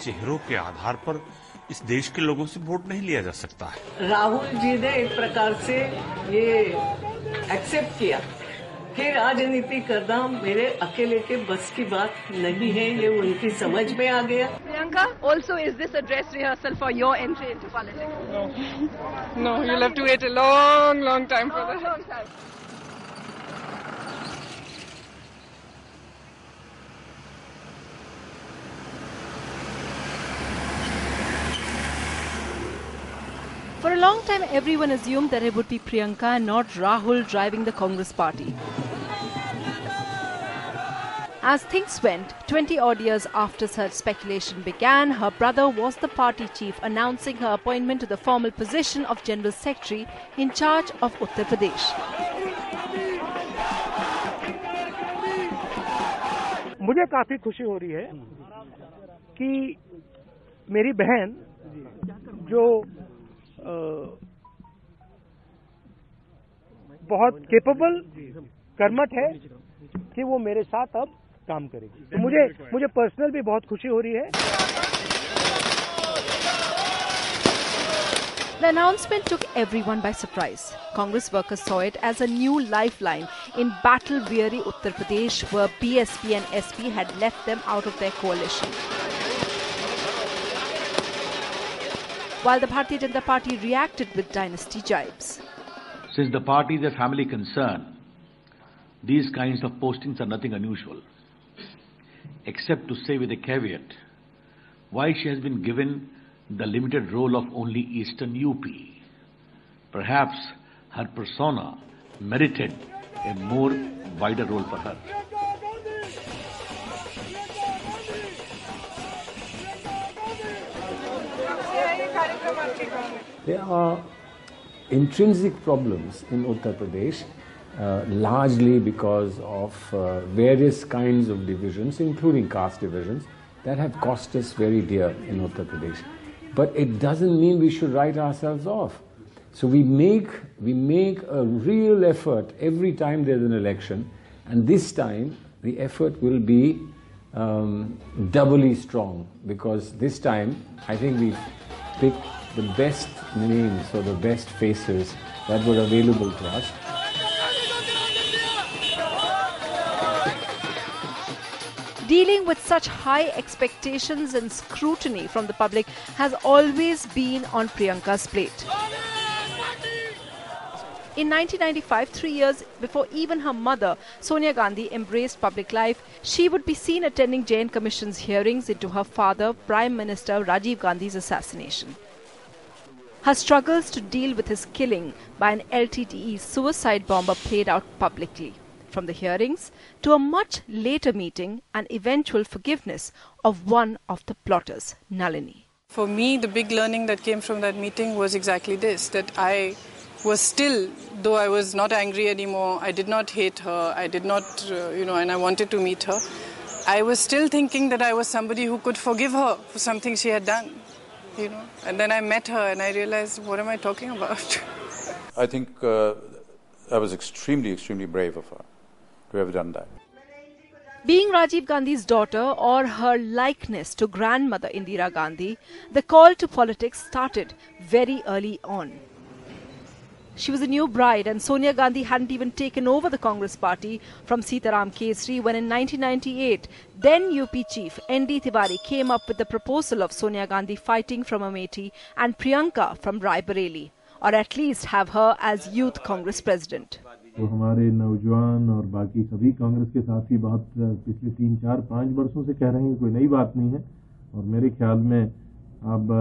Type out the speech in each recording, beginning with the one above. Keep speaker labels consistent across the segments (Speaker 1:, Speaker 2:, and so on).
Speaker 1: चेहरों के आधार पर इस देश के लोगों से वोट नहीं लिया जा सकता है।
Speaker 2: राहुल जी ने एक प्रकार से ये एक्सेप्ट किया। कि राजनीति करना मेरे अकेले के बस की बात नहीं है ये उनकी समझ में आ गया।
Speaker 3: Priyanka also is this address rehearsal for your entry into politics
Speaker 4: no you love to wait a long long time for
Speaker 3: Long time.
Speaker 5: For a long time, everyone assumed that it would be Priyanka and not Rahul driving the Congress party. As things went, 20 odd years after such speculation began, her brother was the party chief, announcing her appointment to the formal position of General Secretary in charge of Uttar Pradesh.
Speaker 6: मुझे काफी खुशी हो रही है कि मेरी बहन जो अ, बहुत केपेबल कर्मठ है कि वो मेरे साथ अब काम करेगी तो मुझे मुझे पर्सनल भी बहुत खुशी हो रही है
Speaker 5: The announcement took everyone by surprise. Congress workers saw it as a new lifeline in battle weary Uttar Pradesh, where BSP and SP had left them out of their coalition. While the Bharatiya Janata Party reacted with dynasty jibes.
Speaker 7: Since the party is a family concern, these kinds of postings are nothing unusual. Except to say with a caveat, why she has been given the limited role of only Eastern UP. Perhaps her persona merited a more wider role for her.
Speaker 8: There are intrinsic problems in Uttar Pradesh, uh, largely because of uh, various kinds of divisions, including caste divisions, that have cost us very dear in Uttar Pradesh. But it doesn't mean we should write ourselves off. So we make, we make a real effort every time there's an election, and this time the effort will be um, doubly strong because this time I think we've picked the best names or the best faces that were available to us.
Speaker 5: Dealing with such high expectations and scrutiny from the public has always been on Priyanka's plate. In 1995, three years before even her mother, Sonia Gandhi, embraced public life, she would be seen attending Jain Commission's hearings into her father, Prime Minister Rajiv Gandhi's assassination. Her struggles to deal with his killing by an LTTE suicide bomber played out publicly. From the hearings to a much later meeting and eventual forgiveness of one of the plotters, Nalini.
Speaker 4: For me, the big learning that came from that meeting was exactly this that I was still, though I was not angry anymore, I did not hate her, I did not, uh, you know, and I wanted to meet her. I was still thinking that I was somebody who could forgive her for something she had done, you know. And then I met her and I realized, what am I talking about?
Speaker 9: I think uh, I was extremely, extremely brave of her to have done that.
Speaker 5: Being Rajiv Gandhi's daughter or her likeness to grandmother Indira Gandhi, the call to politics started very early on. She was a new bride, and Sonia Gandhi hadn't even taken over the Congress party from Sitaram Kesri when in 1998, then UP chief N.D. Tiwari came up with the proposal of Sonia Gandhi fighting from Amethi and Priyanka from Rai Bareli, or at least have her as Youth Congress president.
Speaker 10: तो हमारे नौजवान और बाकी सभी कांग्रेस के साथी बात पिछले तीन चार पाँच वर्षों से कह रहे हैं कोई नई बात नहीं है और मेरे ख्याल में अब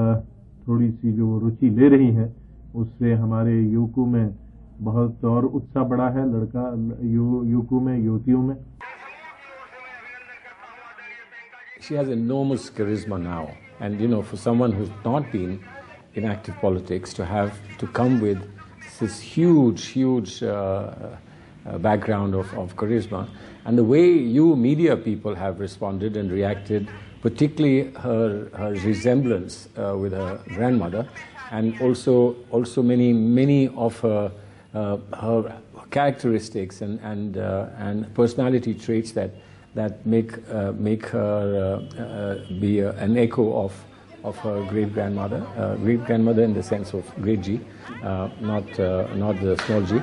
Speaker 10: थोड़ी सी जो रुचि ले रही है उससे हमारे युवकों में बहुत और उत्साह बढ़ा है लड़का युवकों में युवतियों में
Speaker 8: She has enormous charisma now, and you know, for someone who's not been in active politics to have to come with this huge, huge uh, uh, background of, of charisma, and the way you media people have responded and reacted, particularly her, her resemblance uh, with her grandmother, and also also many many of her uh, her characteristics and and uh, and personality traits that that make uh, make her uh, uh, be a, an echo of of her great grandmother, uh, great grandmother in the sense of great G, not not the small g.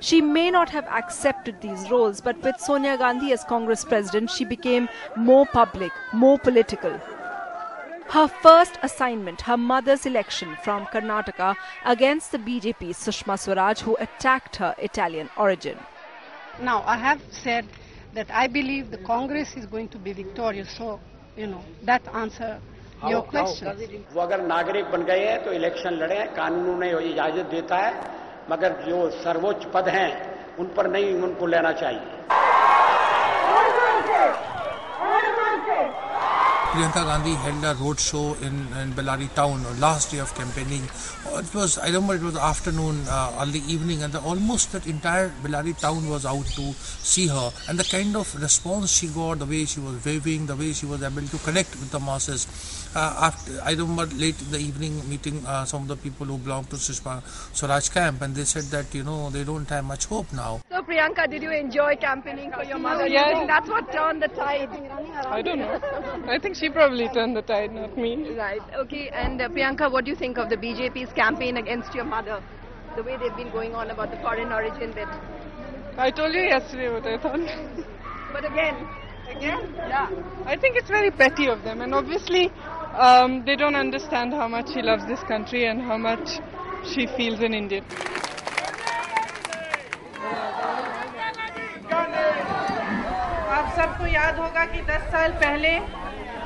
Speaker 5: She may not have accepted these roles, but with Sonia Gandhi as Congress president, she became more public, more political. Her first assignment, her mother's election from Karnataka against the BJP Sushma Swaraj, who attacked her Italian origin.
Speaker 11: Now, I have said that I believe the Congress is going to be victorious, so, you know, that answer your question.
Speaker 12: वो अगर नागरिक बन गए हैं तो election लड़े कानून उन्हें इजाजत देता है मगर जो सर्वोच्च पद हैं उन पर नहीं उनको लेना चाहिए
Speaker 13: Priyanka Gandhi held a road show in, in Bellary town last day of campaigning. It was, I remember it was afternoon, uh, early evening, and the, almost that entire Bellary town was out to see her. And the kind of response she got, the way she was waving, the way she was able to connect with the masses. Uh, after, I remember late in the evening meeting uh, some of the people who belong to Sushma Swaraj camp, and they said that you know they don't have much hope now.
Speaker 3: So Priyanka, did you enjoy campaigning for your mother?
Speaker 4: Yeah.
Speaker 3: that's what turned the tide.
Speaker 4: I don't know. I think she probably turned the tide, not me.
Speaker 3: Right. Okay. And uh, Priyanka, what do you think of the BJP's campaign against your mother? The way they've been going on about the foreign origin bit.
Speaker 4: I told you yesterday what I thought.
Speaker 3: but again, again, yeah.
Speaker 4: I think it's very petty of them, and obviously um, they don't understand how much she loves this country and how much she feels an Indian.
Speaker 14: आप सबको याद होगा कि 10 साल पहले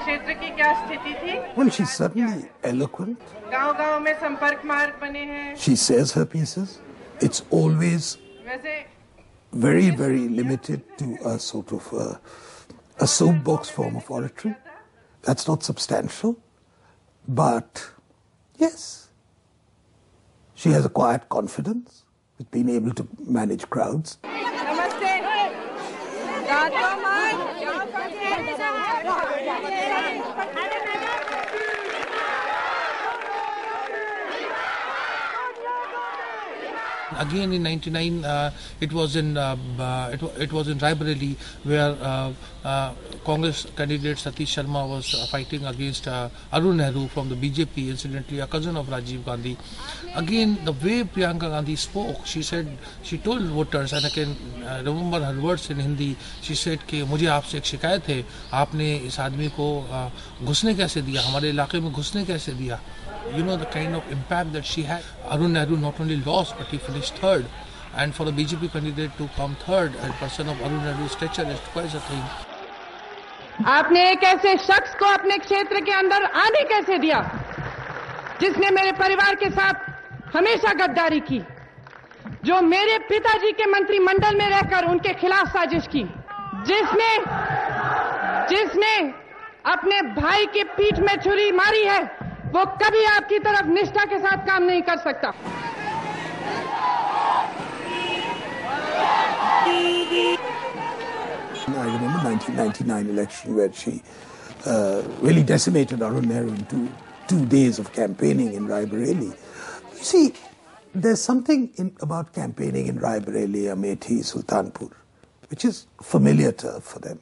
Speaker 14: क्षेत्र की क्या स्थिति थी
Speaker 15: Well, she's certainly eloquent.
Speaker 14: गांव-गांव में संपर्क मार्ग बने हैं
Speaker 15: She says her pieces. It's always
Speaker 14: वैसे
Speaker 15: very, very limited to a sort of a, a soapbox form of oratory. That's not substantial. But yes, she has a quiet confidence with being able to manage crowds.
Speaker 14: नमस्ते
Speaker 13: Again in '99, uh, it was in uh, uh, it, it, was in Raebareli where uh, uh, Congress candidate Satish Sharma was uh, fighting against Arun Nehru from the BJP, incidentally a cousin of Rajiv Gandhi. Again, the way Priyanka Gandhi spoke, she said she told voters, and I can remember her words in Hindi. She said कि मुझे आपसे एक शिकायत है आपने इस आदमी को घुसने कैसे दिया हमारे इलाके में घुसने कैसे दिया you know the kind of impact that she had. Arun Nehru not only lost but he finished third. And for a BJP candidate to come third, a person of Arun Nehru's stature is quite a thing.
Speaker 14: आपने एक ऐसे शख्स को अपने क्षेत्र के अंदर आने कैसे दिया जिसने मेरे परिवार के साथ हमेशा गद्दारी की जो मेरे पिताजी के मंत्रिमंडल में रहकर उनके खिलाफ साजिश की जिसने जिसने अपने भाई के पीठ में छुरी मारी है वो कभी आपकी तरफ निष्ठा के साथ काम नहीं कर सकता
Speaker 15: I remember 1999 election where she uh, really decimated Arun Nehru in two, two days of campaigning in Raebareli. You see, there's something in, about campaigning in Raebareli, Amethi, Sultanpur, which is familiar turf for them.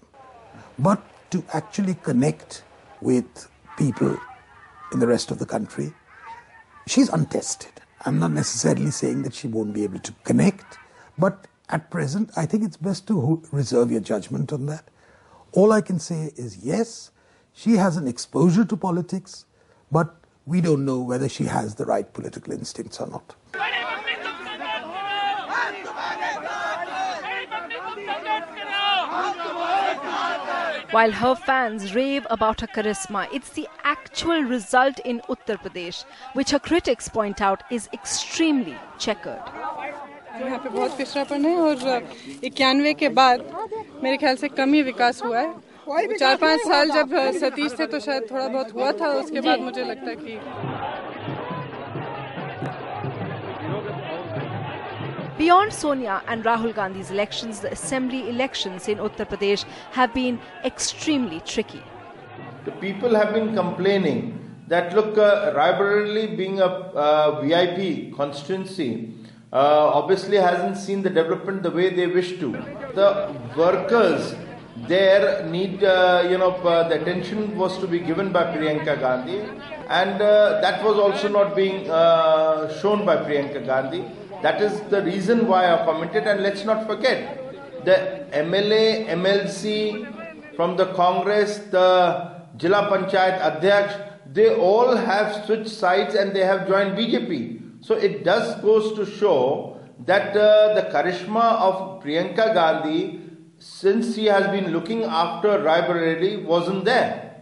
Speaker 15: But to actually connect with people in the rest of the country. She's untested. I'm not necessarily saying that she won't be able to connect, but at present, I think it's best to reserve your judgment on that. All I can say is yes, she has an exposure to politics, but we don't know whether she has the right political instincts or not.
Speaker 5: While her fans rave about her charisma, it's the actual result in Uttar Pradesh, which her critics point out is extremely checkered.
Speaker 4: यहाँ पे बहुत पिछड़ापन है और इक्यानवे के बाद मेरे ख्याल से कम ही विकास हुआ है चार पांच साल जब सतीश थे तो शायद थोड़ा बहुत हुआ था उसके बाद मुझे लगता है कि
Speaker 5: Beyond Sonia and Rahul Gandhi's elections, the assembly elections in Uttar Pradesh have been extremely tricky.
Speaker 10: The people have been complaining
Speaker 16: that look, uh, being a uh, VIP constituency, uh, obviously hasn't seen the development the way they wish to. The workers there need, uh, you know, uh, the attention was to be given by Priyanka Gandhi, and uh, that was also not being uh, shown by Priyanka Gandhi. That is the reason why I commented, and let's not forget the MLA, MLC from the Congress, the Jila Panchayat Adhyaksh, they all have switched sides and they have joined BJP. So it does goes to show that uh, the charisma of Priyanka Gandhi, since she has been looking after Raebareli, wasn't there.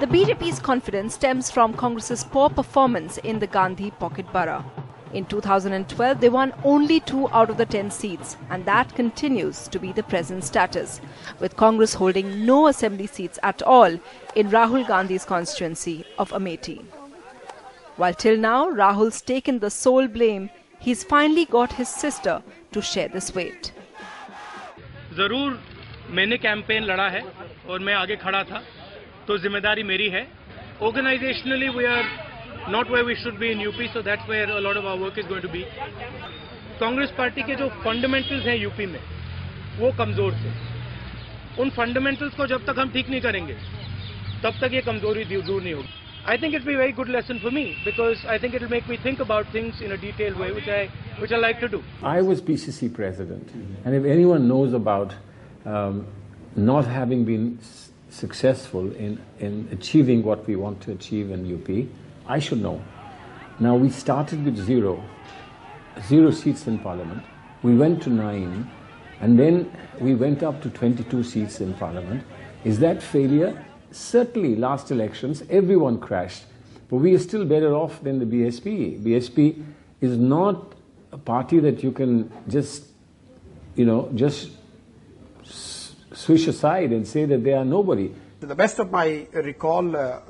Speaker 5: The BJP's confidence stems from Congress's poor performance in the Gandhi pocket borough. In 2012, they won only two out of the 10 seats, and that continues to be the present status, with Congress holding no assembly seats at all in Rahul Gandhi's constituency of Amethi. While till now Rahul's taken the sole blame, he's finally got his sister to share this weight.
Speaker 17: जरूर मैंने campaign लड़ा है और मैं आगे खड़ा था तो जिम्मेदारी मेरी है organisationally we are not where we should be in UP, so that's where a lot of our work is going to be. Congress party के जो फंडामेंटल्स हैं यूपी में वो कमजोर थे उन फंडामेंटल्स को जब तक हम ठीक नहीं करेंगे तब तक ये कमजोरी दूर नहीं होगी I think it'll be a very good lesson for me because I think it'll make me think about things in a detailed way, which I which I like to do.
Speaker 8: I was PCC president, and if anyone knows about um, not having been successful in, in achieving what we want to achieve in UP, I should know. Now, we started with zero, zero seats in parliament. We went to nine, and then we went up to 22 seats in parliament. Is that failure? Certainly, last elections, everyone crashed. But we are still better off than the BSP. BSP is not a party that you can just, you know, just swish aside and say that they are nobody.
Speaker 18: To the best of my recall, uh, uh,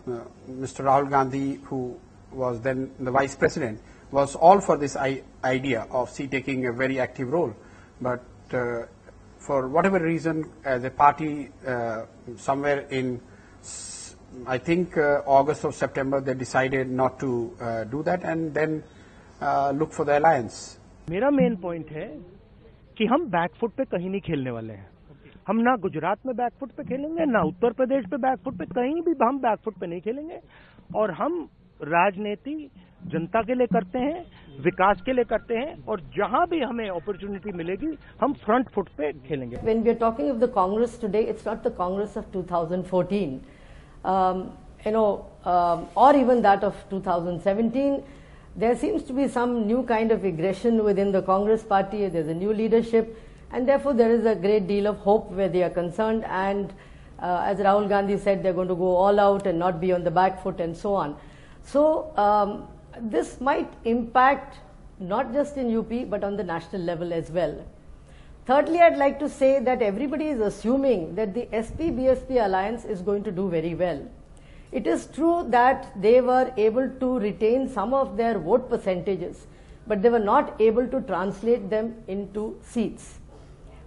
Speaker 18: Mr. Rahul Gandhi, who was then the vice president, was all for this idea of C taking a very active role. But uh, for whatever reason, uh, the party uh, somewhere in, I think, uh, August or September, they decided not to do that and then look for the alliance.
Speaker 6: मेरा main point है कि हम back foot पे कहीं नहीं खेलने वाले हैं हम ना गुजरात में बैकफुट पे खेलेंगे ना उत्तर प्रदेश पे बैकफुट पे कहीं भी हम बैकफुट पे नहीं खेलेंगे। और हम राजनीति जनता के लिए करते हैं विकास के लिए करते हैं और जहाँ भी हमें अपॉर्चुनिटी मिलेगी हम फ्रंट फुट पे खेलेंगे।
Speaker 19: When we are talking of the Congress today it's not the Congress of 2014 um, you know um, or even that of 2017 there seems to be some new kind of aggression within the congress party. There's a new leadership. And therefore there is a great deal of hope where they are concerned and uh, as Rahul Gandhi said, they're going to go all out and not be on the back foot and so on. So um, this might impact not just in UP but on the national level as well. Thirdly, I'd like to say that everybody is assuming that the SP-BSP alliance is going to do very well. It is true that they were able to retain some of their vote percentages, but they were not able to translate them into seats.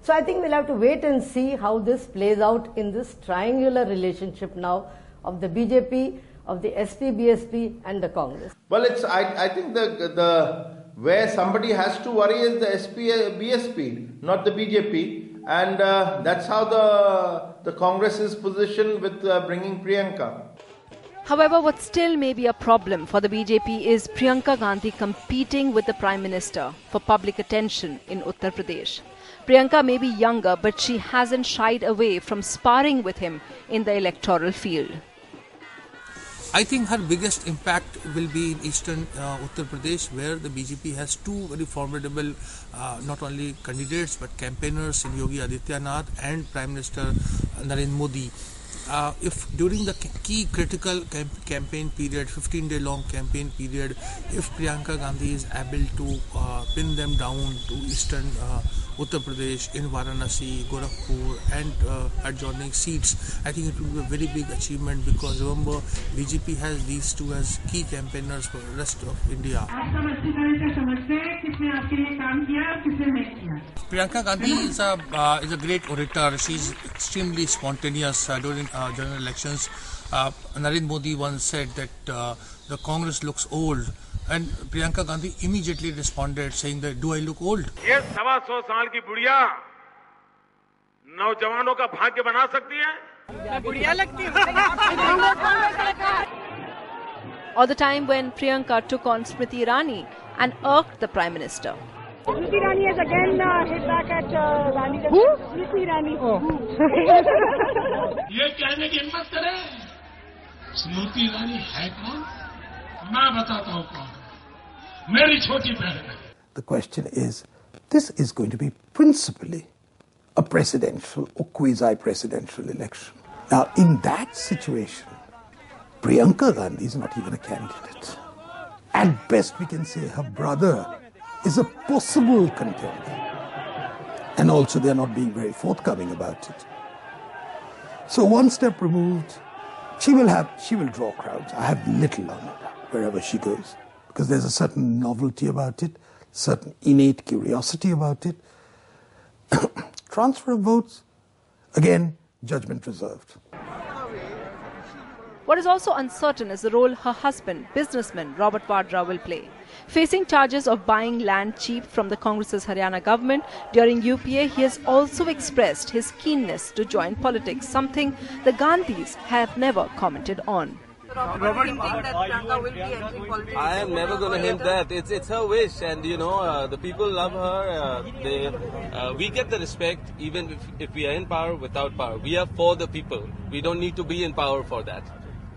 Speaker 19: So I think we'll have to wait and see how this plays out in this triangular relationship now of the BJP, of the SP, BSP and the Congress.
Speaker 16: Well, it's I, I think the the where somebody has to worry is the SP, BSP, not the BJP, and uh, that's how the the Congress is positioned with uh, bringing Priyanka.
Speaker 5: However, what still may be a problem for the BJP is Priyanka Gandhi competing with the Prime Minister for public attention in Uttar Pradesh. Priyanka may be younger, but she hasn't shied away from sparring with him in the electoral field.
Speaker 13: I think her biggest impact will be in eastern uh, Uttar Pradesh, where the BJP has two very formidable, uh, not only candidates but campaigners in Yogi Adityanath and Prime Minister Narendra Modi. Uh, if during the key critical camp- campaign period, 15 day long campaign period, if Priyanka Gandhi is able to uh, pin them down to eastern uh, Uttar Pradesh, in Varanasi, Gorakhpur, and uh, adjoining seats. I think it will be a very big achievement because remember, BJP has these two as key campaigners for the rest of India. Priyanka Gandhi is a uh, is a great orator. She's extremely spontaneous uh, during uh, general elections. uh, Narendra Modi once said that uh, the Congress looks old, and Priyanka Gandhi immediately responded saying that, "Do I look old?"
Speaker 20: ये सवा सौ साल की बुढ़िया नौजवानों का भाग्य बना सकती है
Speaker 4: मैं बुढ़िया लगती
Speaker 5: Or the time when Priyanka took on Smriti Irani and irked the Prime Minister.
Speaker 21: Smriti Irani has again uh, hit back at uh, Rani.
Speaker 14: Who?
Speaker 21: Smriti Irani.
Speaker 22: ये कहने की हिम्मत करे स्मृति ईरानी है कौन मैं बताता हूँ कौन मेरी छोटी बहन है
Speaker 15: The question is this is going to be principally a presidential or quasi presidential election. Now, in that situation, Priyanka Gandhi is not even a candidate. At best, we can say her brother is a possible contender. And also, they're not being very forthcoming about it. So, one step removed, she will have, she will draw crowds. I have little on it wherever she goes because there's a certain novelty about it, certain innate curiosity about it. Transfer of votes, again, judgment reserved.
Speaker 5: What is also uncertain is the role her husband, businessman Robert Vadra, will play. Facing charges of buying land cheap from the Congress's Haryana government during UPA, he has also expressed his keenness to join politics, something the Gandhis have never commented on.
Speaker 23: I am never going to hint that. It's it's her wish, and you know uh, the people love her. Uh, they uh, we get the respect even if, if we are in power without power. We are for the people. We don't need to be in power for that.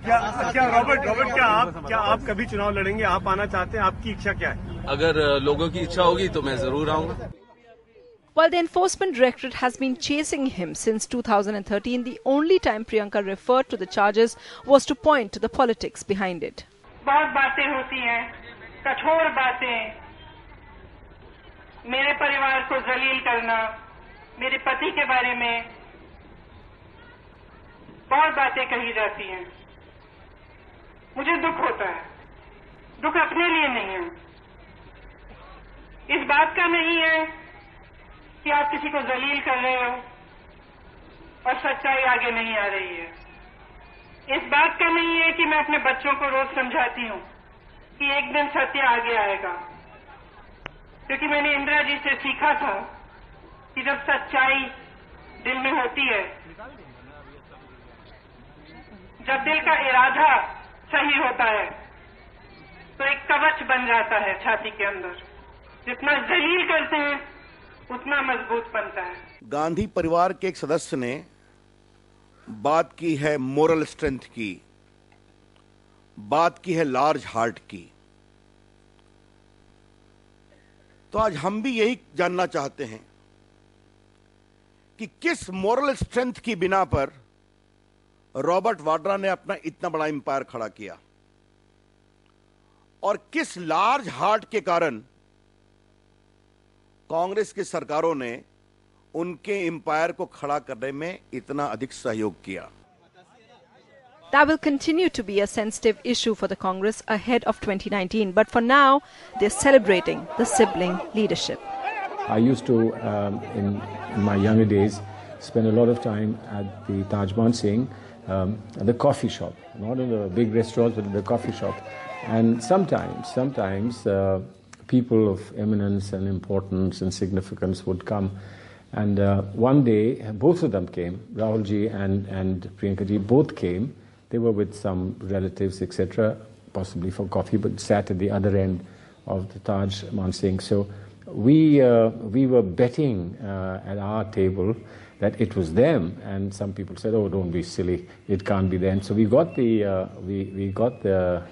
Speaker 24: क्या क्या Robert Robert क्या आप क्या आप कभी चुनाव लड़ेंगे आप आना चाहते हैं आपकी इच्छा क्या है
Speaker 23: अगर uh, लोगों की इच्छा होगी तो मैं ज़रूर आऊँगा
Speaker 5: While the Enforcement Directorate has been chasing him since 2013, the only time Priyanka referred to the charges was to point to the politics behind it.
Speaker 14: बहुत बातें होती हैं कठोर बातें मेरे परिवार को जलील करना मेरे पति के बारे में बहुत बातें कही जाती हैं मुझे दुख होता है। दुख अपने लिए नहीं है। इस बात का नहीं है कि आप किसी को जलील कर रहे हो और सच्चाई आगे नहीं आ रही है। इस बात का नहीं है कि मैं अपने बच्चों को रोज समझाती हूँ कि एक दिन सत्य आगे आएगा। क्योंकि मैंने इंदिरा जी से सीखा था कि जब सच्चाई दिल में होती है, जब दिल का इरादा सही होता है। तो एक कवच बन जाता है छाती के अंदर। जितना जलील करते हैं, उतना मज़बूत बनता है।
Speaker 25: गांधी परिवार के एक सदस्य ने बात की है मोरल स्ट्रेंथ की, बात की है लार्ज हार्ट की। तो आज हम भी यही जानना चाहते हैं कि किस मोरल स्ट्रेंथ की बिना पर रॉबर्ट वाड्रा ने अपना इतना बड़ा एम्पायर खड़ा किया और किस लार्ज हार्ट के कारण कांग्रेस की सरकारों ने उनके एम्पायर को खड़ा करने में इतना अधिक सहयोग किया
Speaker 5: That will continue to be a sensitive issue for the Congress ahead of 2019. But for now, they're celebrating the sibling leadership.
Speaker 8: I used to, um, in, my younger days, spend a lot of time at the Taj Mansingh, um, the coffee shop, not in the big restaurants, but in the coffee shop. And sometimes, sometimes uh, people of eminence and importance and significance would come. And uh, one day, both of them came, Rahulji and, and Priyanka ji, both came. They were with some relatives, etc., possibly for coffee, but sat at the other end of the Taj Mansingh. So we, uh, we were betting uh, at our table that it was them, and some people said, "Oh, don't be silly, it can't be them." So we got the uh, we, we got the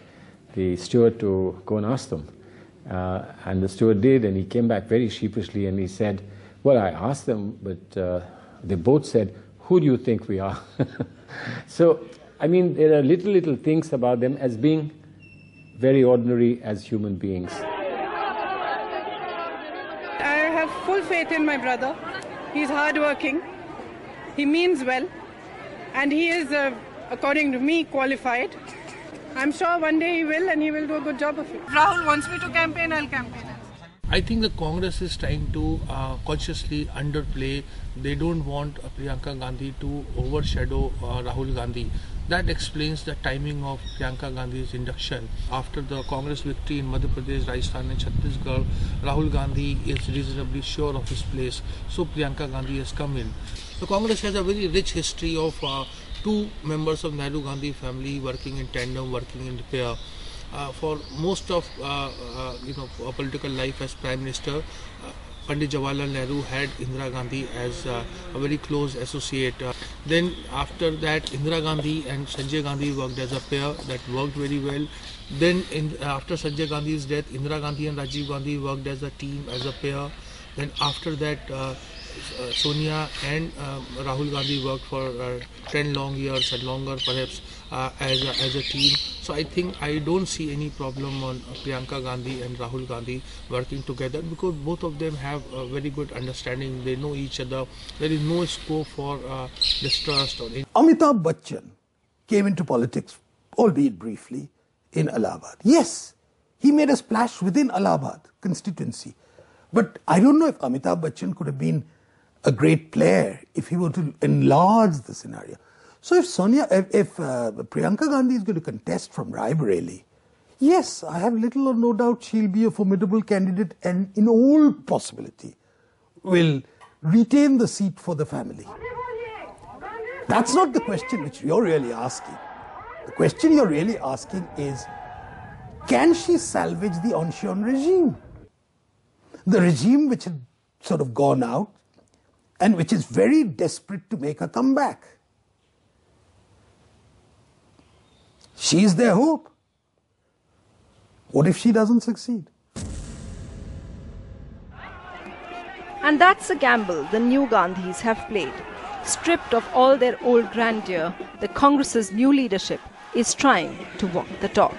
Speaker 8: the steward to go and ask them, uh, and the steward did, and he came back very sheepishly and he said, "Well, I asked them, but uh, they both said, who do you think we are?" so, I mean, there are little little things about them as being very ordinary as human beings.
Speaker 4: I have full my brother. He's hardworking. He means well. And he is, uh, according to me, qualified. I'm sure one day he will and he will do a good job of it. Rahul wants me to campaign, I'll campaign.
Speaker 13: I think the Congress is trying to uh, consciously underplay. They don't want Priyanka Gandhi to overshadow uh, Rahul Gandhi. That explains the timing of Priyanka Gandhi's induction. After the Congress victory in Madhya Pradesh, Rajasthan, and Chhattisgarh, Rahul Gandhi is reasonably sure of his place, so Priyanka Gandhi has come in. The Congress has a very rich history of uh, two members of Nehru Gandhi family working in tandem, working in pair. Uh, for most of uh, uh, you know political life as prime minister uh, Pandit Jawaharlal Nehru had Indira Gandhi as uh, a very close associate. Uh, then after that, Indira Gandhi and Sanjay Gandhi worked as a pair that worked very well. Then in, after Sanjay Gandhi's death, Indira Gandhi and Rajiv Gandhi worked as a team, as a pair. Then after that, uh, Sonia and uh, Rahul Gandhi worked for uh, 10 long years and longer perhaps uh, as, a, as a team. So I think I don't see any problem on Priyanka Gandhi and Rahul Gandhi working together because both of them have a very good understanding. They know each other. There is no scope for uh, distrust or.
Speaker 15: Amitabh Bachchan came into politics, albeit briefly, in Allahabad. Yes, he made a splash within Allahabad constituency. But I don't know if Amitabh Bachchan could have been a great player if he were to enlarge the scenario. So if Sonia, if, if uh, Priyanka Gandhi is going to contest from Raebareli, yes, I have little or no doubt she'll be a formidable candidate and in all possibility will retain the seat for the family. That's not the question which you're really asking. The question you're really asking is, can she salvage the Ancien regime? The regime which had sort of gone out and which is very desperate to make a comeback. She is their hope. What if she doesn't succeed?
Speaker 5: And that's a gamble the new Gandhis have played. Stripped of all their old grandeur, the Congress's new leadership is trying to walk the talk.